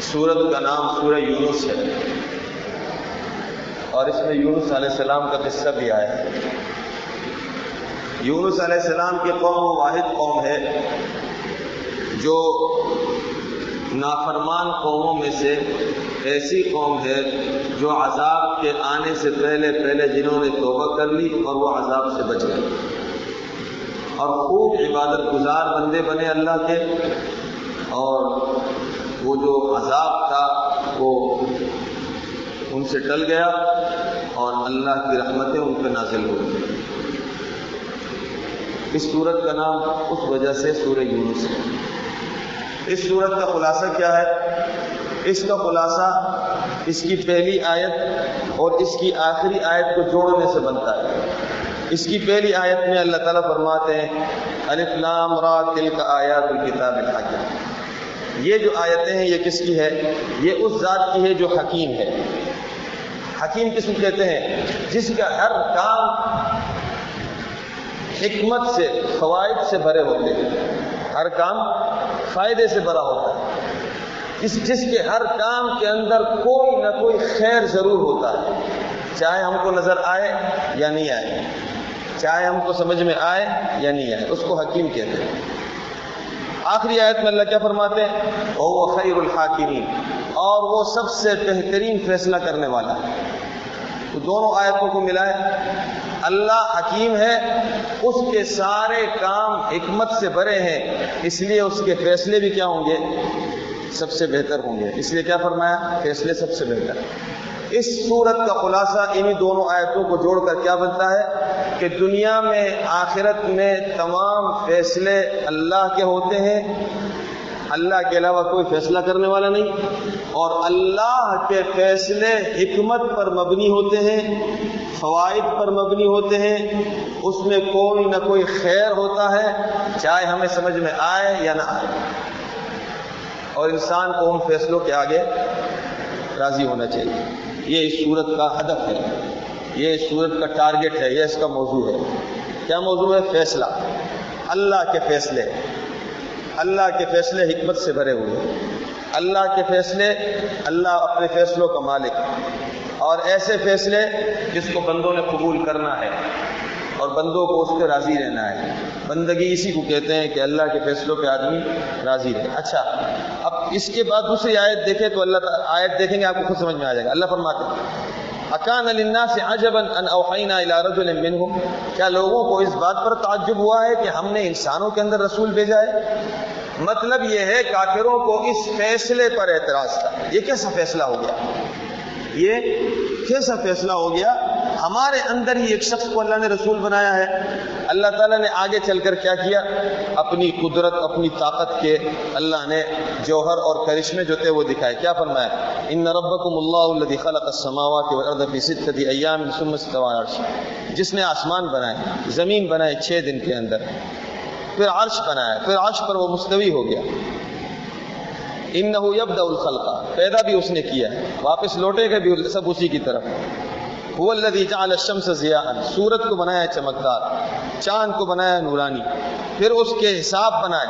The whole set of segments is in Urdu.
سورت کا نام سورہ یونس ہے۔ اور اس میں یونس علیہ السلام کا قصہ بھی آیا ہے۔ یونس علیہ السلام کی قوم واحد قوم ہے، جو نافرمان قوموں میں سے ایسی قوم ہے جو عذاب کے آنے سے پہلے پہلے جنہوں نے توبہ کر لی اور وہ عذاب سے بچ گئے۔ اور خوب عبادت گزار بندے بنے اللہ کے۔ اور وہ جو عذاب تھا، وہ ان سے ٹل گیا اور اللہ کی رحمتیں ان پہ نازل ہو گئی اس صورت کا نام اس وجہ سے سورہ یونس ہے۔ اس صورت کا خلاصہ کیا ہے؟ اس کا خلاصہ اس کی پہلی آیت اور اس کی آخری آیت کو جوڑنے سے بنتا ہے۔ اس کی پہلی آیت میں اللہ تعالیٰ فرماتے ہیں، الف لام را تل کا آیات الکتاب الحاکم یہ جو آیتیں ہیں، یہ کس کی ہے؟ یہ اس ذات کی ہے جو حکیم ہے۔ حکیم کس کو کہتے ہیں؟ جس کا ہر کام حکمت سے، فوائد سے بھرے ہوتے ہیں۔ ہر کام فائدے سے بھرا ہوتا ہے۔ اس جس کے ہر کام کے اندر کوئی نہ کوئی خیر ضرور ہوتا ہے۔ چاہے ہم کو نظر آئے یا نہیں آئے۔ چاہے ہم کو سمجھ میں آئے یا نہیں آئے۔ اس کو حکیم کہتے ہیں۔ آخری آیت میں اللہ کیا فرماتے ہیں؟ او وہ خیر الحاکمین اور وہ سب سے بہترین فیصلہ کرنے والا ہے۔ تو دونوں آیتوں کو ملائے۔ اللہ حکیم ہے۔ اس کے سارے کام حکمت سے بھرے ہیں۔ اس لیے اس کے فیصلے بھی کیا ہوں گے؟ سب سے بہتر ہوں گے۔ اس لیے کیا فرمایا؟ فیصلے سب سے بہتر۔ اس صورت کا خلاصہ انہی دونوں آیتوں کو جوڑ کر کیا بنتا ہے؟ کہ دنیا میں آخرت میں تمام فیصلے اللہ کے ہوتے ہیں۔ اللہ کے علاوہ کوئی فیصلہ کرنے والا نہیں۔ اور اللہ کے فیصلے حکمت پر مبنی ہوتے ہیں، فوائد پر مبنی ہوتے ہیں۔ اس میں کوئی نہ کوئی خیر ہوتا ہے، چاہے ہمیں سمجھ میں آئے یا نہ آئے۔ اور انسان کو ان فیصلوں کے آگے راضی ہونا چاہیے۔ یہ اس صورت کا ہدف ہے۔ یہ اس صورت کا ٹارگٹ ہے۔ یہ اس کا موضوع ہے۔ کیا موضوع ہے؟ فیصلہ۔ اللہ کے فیصلے۔ اللہ کے فیصلے حکمت سے بھرے ہوئے۔ اللہ کے فیصلے، اللہ اپنے فیصلوں کا مالک۔ اور ایسے فیصلے جس کو بندوں نے قبول کرنا ہے۔ اور بندوں کو اس پہ راضی رہنا ہے۔ بندگی اسی کو کہتے ہیں کہ اللہ کے فیصلوں پہ آدمی راضی رہے۔ اچھا اب اس کے بعد دوسری آیت دیکھیں تو اللہ آیت دیکھیں گے آپ کو خود سمجھ میں آ جائے گا۔ اللہ فرماتے ہیں، اکان للناس عجبا ان اوحینا الى رجل منهم. کیا لوگوں کو اس بات پر تعجب ہوا ہے کہ ہم نے انسانوں کے اندر رسول بھیجا ہے؟ مطلب یہ ہے کافروں کو اس فیصلے پر اعتراض تھا۔ یہ کیسا فیصلہ ہو گیا؟ یہ کیسا فیصلہ ہو گیا ہمارے اندر ہی ایک شخص کو اللہ نے رسول بنایا ہے۔ اللہ تعالیٰ نے آگے چل کر کیا کیا؟ اپنی قدرت، اپنی طاقت کے اللہ نے جوہر اور کرشمے جو تھے وہ دکھائے۔ کیا فرمایا؟ ان ربکم اللہ الذی خلق السماوات والارض فی ستۃ ایام ثم استوى عرش جس نے آسمان بنائے، زمین بنائے چھ دن کے اندر۔ پھر عرش بنایا، پھر عرش پر وہ مستوی ہو گیا۔ انه يبدا الخلق، پیدا بھی اس نے کیا واپس لوٹے گا بھی سب اسی کی طرف۔ هو الذي جعل الشمس ضياء۔ سورج کو بنایا چمکدار، چاند کو بنایا نورانی۔ پھر اس کے حساب بنائے،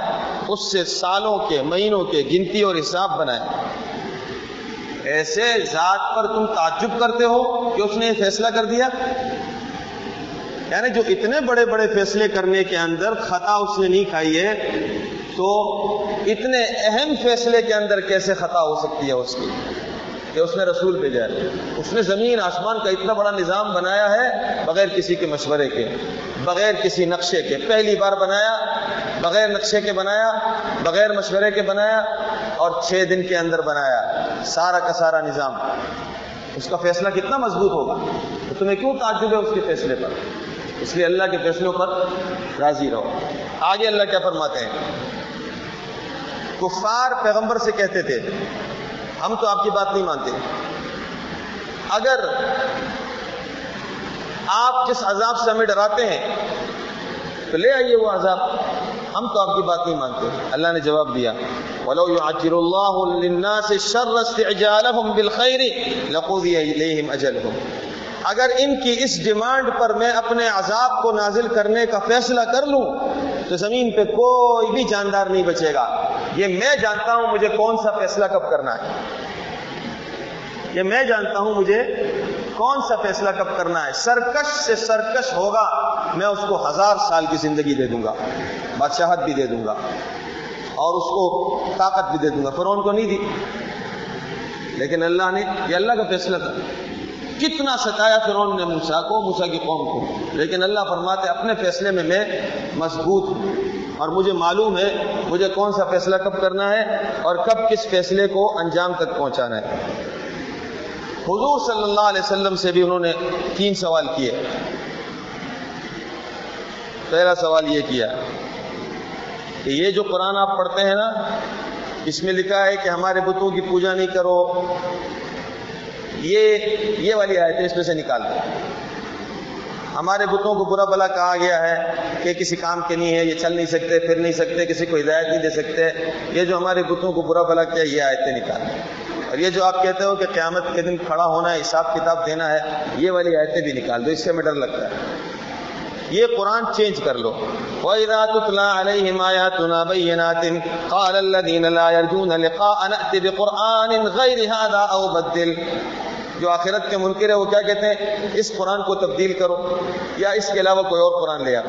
اس سے سالوں کے، مہینوں کے گنتی اور حساب بنائے۔ ایسے ذات پر تم تعجب کرتے ہو کہ اس نے یہ فیصلہ کر دیا؟ یعنی جو اتنے بڑے بڑے فیصلے کرنے کے اندر خطا اس نے نہیں کھائی ہے، تو اتنے اہم فیصلے کے اندر کیسے خطا ہو سکتی ہے اس کی؟ کہ اس نے رسول بھیجا ہے۔ اس نے زمین، آسمان کا اتنا بڑا نظام بنایا ہے، بغیر کسی کے مشورے کے، بغیر کسی نقشے کے۔ پہلی بار بنایا، بغیر نقشے کے بنایا، بغیر مشورے کے بنایا اور چھ دن کے اندر بنایا۔ سارا کا سارا نظام۔ اس کا فیصلہ کتنا مضبوط ہوگا؟ تو تمہیں کیوں تعجب ہے اس کے فیصلے پر؟ اس لیے اللہ کے فیصلوں پر راضی رہو۔ آگے اللہ کیا فرماتے ہیں؟ کفار پیغمبر سے کہتے تھے ہم تو آپ کی بات نہیں مانتے۔ اگر آپ جس عذاب سے ہمیں ڈراتے ہیں، تو لے آئیے وہ عذاب۔ ہم تو آپ کی بات نہیں مانتے۔ اللہ نے جواب دیا۔ وَلَوْ يُعَجِّلُ اللَّهُ لِلنَّاسِ شَرَّ اسْتِعْجَالَهُمْ بِالْخَيْرِ لَقُضِيَ إِلَيْهِمْ أَجَلُهُمْ۔ اگر ان کی اس ڈیمانڈ پر میں اپنے عذاب کو نازل کرنے کا فیصلہ کر لوں، تو زمین پہ کوئی بھی جاندار نہیں بچے گا۔ یہ میں جانتا ہوں مجھے کون سا فیصلہ کب کرنا ہے۔ یہ میں جانتا ہوں مجھے کون سا فیصلہ کب کرنا ہے۔ سرکش سے سرکش ہوگا، میں اس کو ہزار سال کی زندگی دے دوں گا، بادشاہت بھی دے دوں گا، اور اس کو طاقت بھی دے دوں گا۔ فرعون کو نہیں دی۔ لیکن اللہ نے، یہ اللہ کا فیصلہ تھا۔ کتنا ستایا فرعون نے موسا کو موسا کی قوم کو۔ لیکن اللہ فرماتے، اپنے فیصلے میں میں مضبوط ہوں۔ اور مجھے معلوم ہے مجھے کون سا فیصلہ کب کرنا ہے اور کب کس فیصلے کو انجام تک پہنچانا ہے۔ حضور صلی اللہ علیہ وسلم سے بھی انہوں نے تین سوال کیے۔ پہلا سوال یہ کیا کہ یہ جو قرآن آپ پڑھتے ہیں نا، اس میں لکھا ہے کہ ہمارے بتوں کی پوجا نہیں کرو۔ یہ یہ والی آیتیں اس میں سے نکال دیں ہمارے بتوں کو برا بلا کہا گیا ہے کہ کسی کام کے نہیں ہے، یہ چل نہیں سکتے، پھر نہیں سکتے، کسی کو ہدایت نہیں دے سکتے۔ یہ جو ہمارے بتوں کو برا بلا کیا، یہ آیتیں نکال اور یہ جو آپ کہتے ہو کہ قیامت کے دن کھڑا ہونا ہے حساب کتاب دینا ہے، یہ والی آیتیں بھی نکال دو، اس سے ہمیں ڈر لگتا ہے۔ یہ قرآن چینج کر لو۔ وَإِذَا تُتْلَى عَلَيْهِمْ آيَاتُنَا بَيِّنَاتٍ قَالَ الَّذِينَ لَا يَرْجُونَ لِقَاءَ نَأْتِ بِقُرْآنٍ غَيْرِ هَذَا أَوْ بَدِّلْ جو آخرت کے منکر ہے وہ کیا کہتے ہیں؟ اس قرآن کو تبدیل کرو، یا اس کے علاوہ کوئی اور قرآن لیا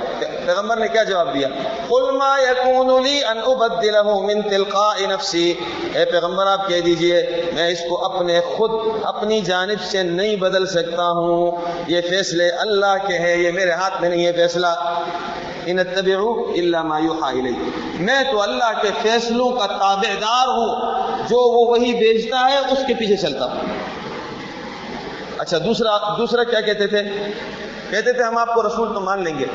پیغمبر نے کیا جواب دیا؟ قُلْ مَا يَكُونُ لِي أَنْ أُبَدِّلَهُ مِن تِلْقَاءِ نَفْسِي۔ اے پیغمبر، آپ کہہ دیجیے، میں اس کو اپنے خود، اپنی جانب سے نہیں بدل سکتا ہوں۔ یہ فیصلے اللہ کے ہیں، یہ میرے ہاتھ میں نہیں ہے فیصلہ۔ ان اتبعو الا ما یوحا الی میں تو اللہ کے فیصلوں کا تابعدار ہوں۔ جو وہ وہی بیچتا ہے، اس کے پیچھے چلتا ہوں۔ اچھا دوسرا دوسرا کیا کہتے تھے؟ کہتے تھے ہم آپ کو رسول تو مان لیں گے،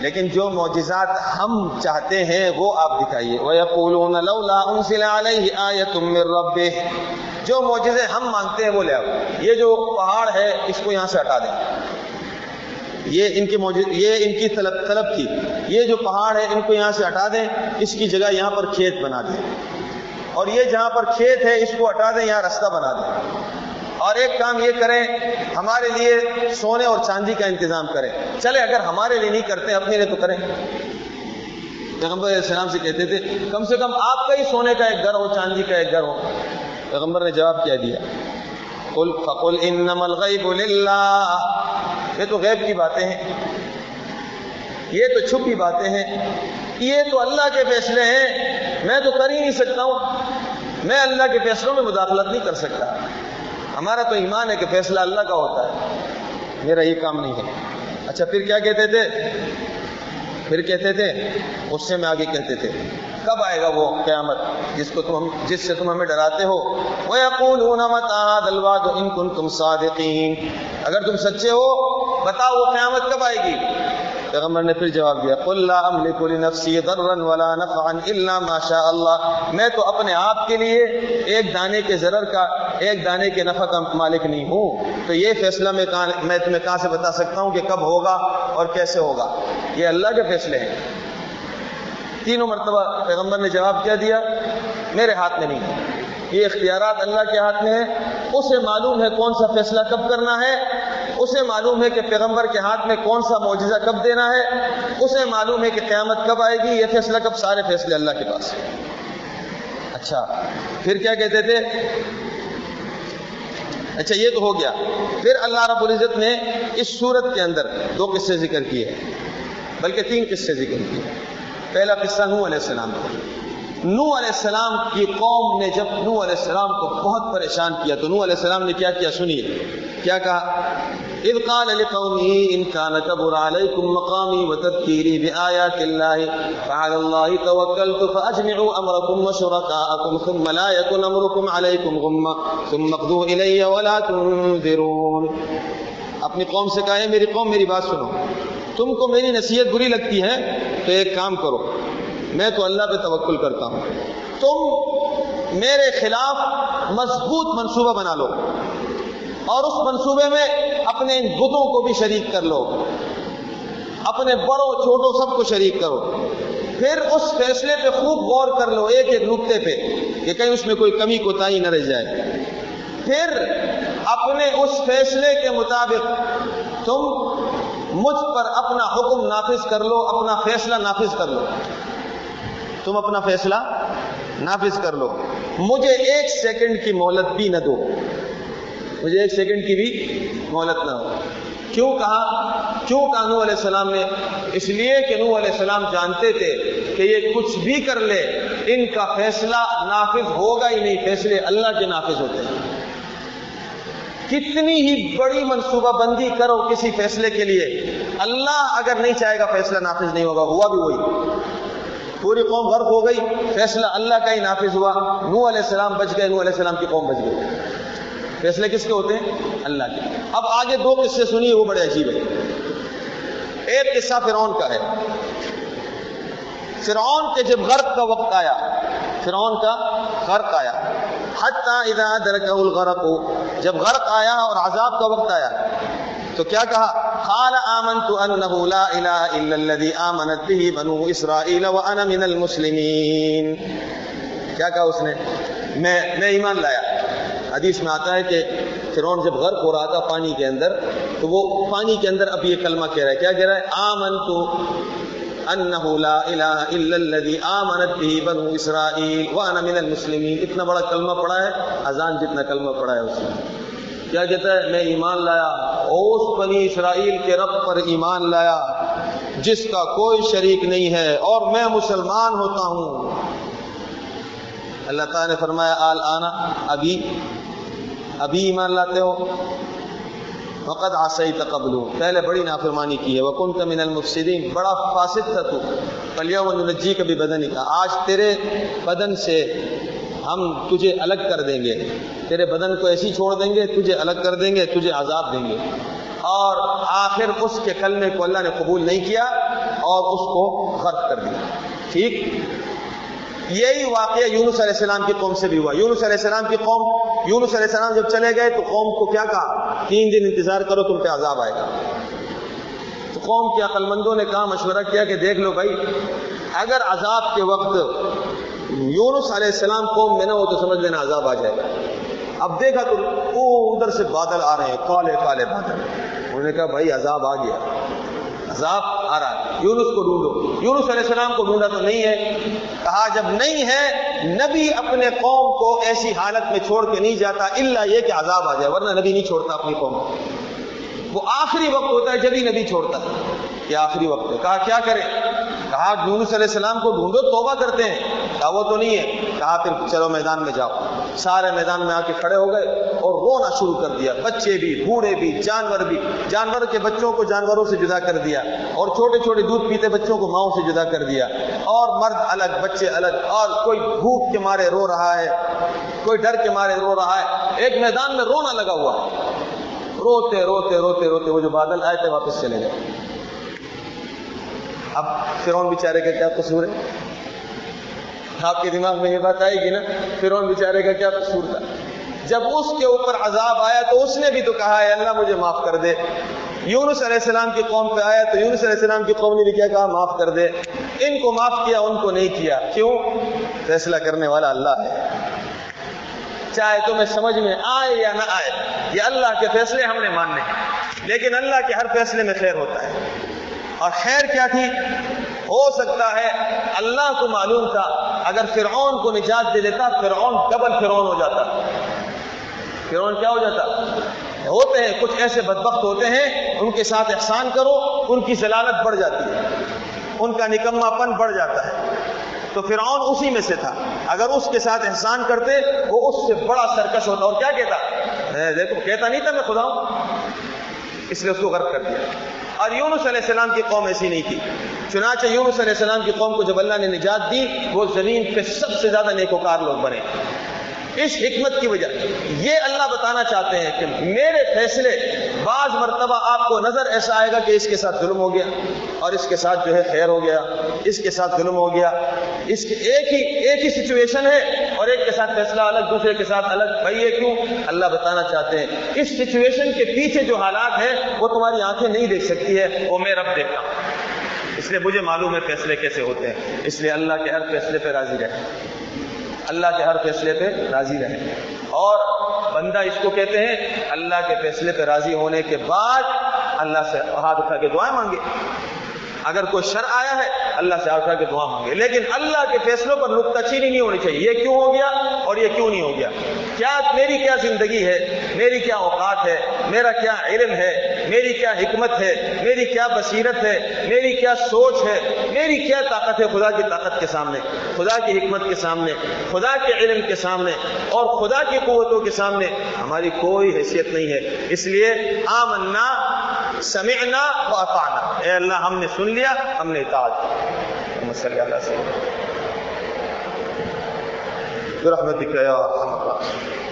لیکن جو معجزات ہم چاہتے ہیں وہ آپ دکھائیے۔ وَيَقُولُونَ لَوْلَا أُنزِلَ عَلَيْهِ آيَةٌ مِّن رَبِّهِ۔ جو معجزے ہم مانگتے ہیں وہ لے آؤ۔ یہ جو پہاڑ ہے، اس کو یہاں سے ہٹا دیں۔ یہ ان کی موجود یہ ان کی طلب طلب تھی۔ یہ جو پہاڑ ہے، ان کو یہاں سے ہٹا دیں، اس کی جگہ یہاں پر کھیت بنا دیں۔ اور یہ جہاں پر کھیت ہے، اس کو ہٹا دیں، یہاں رستہ بنا دیں۔ اور ایک کام یہ کریں، ہمارے لیے سونے اور چاندی کا انتظام کریں۔ چلے اگر ہمارے لیے نہیں کرتے، اپنے لیے تو کریں۔ پیغمبر علیہ السلام سے کہتے تھے، کم سے کم آپ کا ہی سونے کا ایک گھر ہو، چاندی کا ایک گھر ہو۔ پیغمبر نے جواب کیا دیا۔ قل، فقل، انما الغیب للہ۔ یہ تو غیب کی باتیں ہیں۔ یہ تو چھپی باتیں ہیں۔ یہ تو اللہ کے فیصلے ہیں۔ میں تو کر ہی نہیں سکتا ہوں۔ میں اللہ کے فیصلوں میں مداخلت نہیں کر سکتا۔ ہمارا تو ایمان ہے کہ فیصلہ اللہ کا ہوتا ہے۔ میرا یہ کام نہیں ہے۔ اچھا پھر کیا کہتے تھے؟ پھر کہتے تھے غصے میں آگے کہتے تھے، کب آئے گا وہ قیامت؟ جس کو تم جس سے تم ہمیں ڈراتے ہو۔ وَيَقُولُونَ مَتَا دَلْوَادُ إِن كُنْتُمْ صَادِقِينَ۔ اگر تم سچے ہو، بتاؤ وہ قیامت کب آئے گی؟ پیغمبر نے پھر جواب دیا، قل لا املک لنفسی ضرا ولا نفعا الا ما شاء اللہ میں تو اپنے آپ کے لیے ایک دانے کے ضرر کا ایک دانے کے نفع کا مالک نہیں ہوں، تو یہ فیصلہ میں میں تمہیں کہاں سے بتا سکتا ہوں کہ کب ہوگا اور کیسے ہوگا؟ یہ اللہ کے فیصلے ہیں۔ تینوں مرتبہ پیغمبر نے جواب کیا دیا، میرے ہاتھ میں نہیں۔ ہے یہ اختیارات اللہ کے ہاتھ میں ہے اسے معلوم ہے کون سا فیصلہ کب کرنا ہے، اسے معلوم ہے کہ پیغمبر کے ہاتھ میں کون سا معجزہ کب دینا ہے، اسے معلوم ہے کہ قیامت کب آئے گی، یہ فیصلہ کب؟ سارے فیصلے اللہ کے پاس۔ اچھا پھر کیا کہتے تھے؟ اچھا یہ تو ہو گیا۔ پھر اللہ رب العزت نے اس صورت کے اندر دو قصے ذکر کیے بلکہ تین قصے ذکر کیے پہلا قصہ نوح علیہ السلام کا۔ نو علیہ السلام کی قوم نے جب نوح علیہ السلام کو بہت پریشان کیا تو نوح علیہ السلام نے کیا کیا؟ سنیے۔ کیا کہا؟ اذ قال لقومه ان كان كبر عليكم مقامي وتذكيري بآيات الله، فعلى الله توكلت فاجمعوا امركم وشركاءكم، ثم لا يكن امركم عليكم غمة، ثم اقضوا الي ولا تنذرون. اپنی قوم سے کہا ہے میری قوم، میری بات سنو۔ تم کو میری نصیحت بری لگتی ہے، تو ایک کام کرو۔ میں تو اللہ پہ توکل کرتا ہوں۔ تم میرے خلاف مضبوط منصوبہ بنا لو۔ اور اس منصوبے میں اپنے ان بتوں کو بھی شریک کر لو۔ اپنے بڑوں، چھوٹوں سب کو شریک کرو۔ پھر اس فیصلے پہ خوب غور کر لو ایک ایک نقطے پہ کہ کہیں اس میں کوئی کمی کوتاہی نہ رہ جائے۔ پھر اپنے اس فیصلے کے مطابق تم مجھ پر اپنا حکم نافذ کر لو، اپنا فیصلہ نافذ کر لو۔ تم اپنا فیصلہ نافذ کر لو۔ مجھے ایک سیکنڈ کی مہلت بھی نہ دو۔ مجھے ایک سیکنڈ کی بھی مہلت نہ ہو۔ کیوں کہا؟ کیوں کہا نو علیہ السلام نے اس لیے کہ نو علیہ السلام جانتے تھے کہ یہ کچھ بھی کر لے، ان کا فیصلہ نافذ ہوگا ہی نہیں، فیصلے اللہ کے نافذ ہوتے ہیں۔ کتنی ہی بڑی منصوبہ بندی کرو کسی فیصلے کے لیے، اللہ اگر نہیں چاہے گا فیصلہ نافذ نہیں ہوگا، ہوا بھی وہی۔ پوری قوم غرق ہو گئی، فیصلہ اللہ کا ہی نافذ ہوا نو علیہ السلام بچ گئے نو علیہ السلام کی قوم بچ گئی۔ فیصلے کس کے ہوتے ہیں؟ اللہ کے۔ اب آگے دو قصے سنیے، وہ بڑے عجیب ہے ایک قصہ فرعون کا ہے۔ فرعون کے جب غرق کا وقت آیا، فرعون کا غرق آیا۔ حتی اذا درکہ الغرق، جب غرق آیا اور عذاب کا وقت آیا، تو کیا کہا؟ قال آمنت انه لا الہ الا الذي آمنت به بنو اسرائیل وانا من المسلمین۔ کیا کہا اس نے؟ میں میں ایمان لایا۔ حدیث میں آتا ہے کہ فرعون جب غرق ہو رہا تھا پانی کے اندر، تو وہ پانی کے اندر اب یہ کلمہ کہہ رہا ہے، کیا کہہ رہا ہے؟ آمنت انه لا الہ الا الذي آمنت به بنو اسرائیل وانا من المسلمین۔ اتنا بڑا کلمہ پڑھا ہے، اذان جتنا کلمہ پڑھا ہے اس نے کیا کہتا ہے؟ میں ایمان لایا، اوس بنی اسرائیل کے رب پر ایمان لایا، جس کا کوئی شریک نہیں ہے، اور میں مسلمان ہوتا ہوں۔ اللہ تعالیٰ نے فرمایا، آل آنا، ابھی ابھی ایمان لاتے ہو؟ وقت آسائی تقبل پہلے بڑی نافرمانی کی ہے۔ وکنت من المفسدین۔ بڑا فاسد تھا تو۔ پلیوم ننجی کا بھی بدن ہی تھا آج تیرے بدن سے ہم تجھے الگ کر دیں گے۔ تیرے بدن کو ایسی چھوڑ دیں گے، تجھے الگ کر دیں گے، تجھے عذاب دیں گے۔ اور آخر اس کے کلمے کو اللہ نے قبول نہیں کیا اور اس کو غرق کر دیا۔ ٹھیک؟ یہی واقعہ یونس علیہ السلام کی قوم سے بھی ہوا۔ یونس علیہ السلام کی قوم، یونس علیہ السلام جب چلے گئے تو قوم کو کیا کہا؟ تین دن انتظار کرو تم پہ عذاب آئے گا۔ تو قوم کے عقل مندوں نے کہا، مشورہ کیا کہ دیکھ لو بھائی، اگر عذاب کے وقت یونس علیہ السلام قوم میں نہ ہو تو سمجھ لینا عذاب آ جائے گا۔ اب دیکھا تو وہ ادھر سے بادل آ رہے ہیں، کالے کالے بادل۔ انہوں نے کہا، بھائی عذاب آ گیا۔ عذاب آ رہا ہے۔ یونس کو ڈھونڈو۔ یونس علیہ السلام کو ڈھونڈا تو نہیں ہے۔ کہا، جب نہیں ہے، نبی اپنے قوم کو ایسی حالت میں چھوڑ کے نہیں جاتا اللہ یہ کہ عذاب آ جائے، ورنہ نبی نہیں چھوڑتا اپنی قوم کو۔ وہ آخری وقت ہوتا ہے جب ہی نبی چھوڑتا ہے۔ یہ آخری وقت ہے۔ کہا، کیا کرے کہا، یونس علیہ السلام کو ڈھونڈو، توبہ کرتے ہیں۔ کہا، وہ تو نہیں ہے۔ کہا، پھر چلو میدان میں جاؤ۔ سارے میدان میں آ کے کھڑے ہو گئے اور رونا شروع کر دیا۔ بچے بھی، بوڑھے بھی، جانور بھی، جانور کے بچوں کو جانوروں سے جدا کر دیا۔ اور چھوٹے چھوٹے دودھ پیتے بچوں کو ماؤں سے جدا کر دیا اور مرد الگ، بچے الگ، اور کوئی بھوک کے مارے رو رہا ہے، کوئی ڈر کے مارے رو رہا ہے، ایک میدان میں رونا لگا ہوا روتے روتے روتے روتے، وہ جو بادل آئے تھے واپس چلے گئے۔ اب فرعون بیچارے کا کیا قصور ہے؟ آپ کے دماغ میں یہ بات آئے گی نا، فرعون بیچارے کا کیا قصور تھا؟ جب اس کے اوپر عذاب آیا تو اس نے بھی تو کہا ہے، اللہ مجھے معاف کر دے۔ یونس علیہ السلام کی قوم پہ آیا تو یونس علیہ السلام کی قوم نے بھی کیا کہا، معاف کر دے. ان کو معاف کیا، ان کو نہیں کیا. کیوں؟ فیصلہ کرنے والا اللہ ہے. چاہے تمہیں سمجھ میں آئے یا نہ آئے، یہ اللہ کے فیصلے ہم نے ماننے ہیں. لیکن اللہ کے ہر فیصلے میں خیر ہوتا ہے. اور خیر کیا تھی؟ ہو سکتا ہے اللہ کو معلوم تھا، اگر فرعون کو نجات دے دیتا، فرعون ڈبل فرعون ہو جاتا. فرعون کیا ہو جاتا؟ ہوتے ہیں، کچھ ایسے بدبخت ہوتے ہیں، ان کے ساتھ احسان کرو، ان کی ضلالت بڑھ جاتی ہے، ان کا نکما پن بڑھ جاتا ہے۔ تو فرعون اسی میں سے تھا۔ اگر اس کے ساتھ احسان کرتے، وہ اس سے بڑا سرکش ہوتا۔ اور کیا کہتا؟ دیکھو، کہتا نہیں تھا میں خدا ہوں۔ اس لیے اس کو غرق کر دیا۔ اور یونس علیہ السلام کی قوم ایسی نہیں تھی۔ چنانچہ یونس علیہ السلام کی قوم کو جب اللہ نے نجات دی، وہ زمین پہ سب سے زیادہ نیکوکار لوگ بنے۔ اس حکمت کی وجہ یہ اللہ بتانا چاہتے ہیں کہ میرے فیصلے بعض مرتبہ آپ کو نظر ایسا آئے گا کہ اس کے ساتھ ظلم ہو گیا اور اس کے ساتھ جو ہے خیر ہو گیا، اس کے ساتھ ظلم ہو گیا۔ اس کے ایک ہی ایک ہی سچویشن ہے اور ایک کے ساتھ فیصلہ الگ، دوسرے کے ساتھ الگ۔ بھائی یہ کیوں؟ اللہ بتانا چاہتے ہیں۔ اس سچویشن کے پیچھے جو حالات ہیں، وہ تمہاری آنکھیں نہیں دیکھ سکتی ہے۔ وہ میں رب دیکھتا ہوں۔ اس لیے مجھے معلوم ہے فیصلے کیسے ہوتے ہیں۔ اس لیے اللہ کے ہر فیصلے پہ راضی رہے۔ اللہ کے ہر فیصلے پہ راضی رہے۔ اور بندہ اس کو کہتے ہیں، اللہ کے فیصلے پہ راضی ہونے کے بعد اللہ سے ہاتھ اٹھا کے دعائیں مانگے۔ اگر کوئی شر آیا ہے، اللہ سے اٹھا کے دعا مانگے۔ لیکن اللہ کے فیصلوں پر نقطہ چینی نہیں ہونی چاہیے۔ یہ کیوں ہو گیا اور یہ کیوں نہیں ہو گیا؟ کیا میری کیا زندگی ہے؟ میری کیا اوقات ہے؟ میرا کیا علم ہے؟ میری کیا حکمت ہے؟ میری کیا بصیرت ہے؟ میری کیا سوچ ہے؟ میری کیا طاقت ہے خدا کی طاقت کے سامنے؟ خدا کی حکمت کے سامنے، خدا کے علم کے سامنے اور خدا کی قوتوں کے سامنے ہماری کوئی حیثیت نہیں ہے۔ اس لیے آمنا، سمعنا و اطعنا۔ اے اللہ، ہم نے سن لیا، ہم نے اطاعت کی۔ صلی اللہ ارحم الراحمین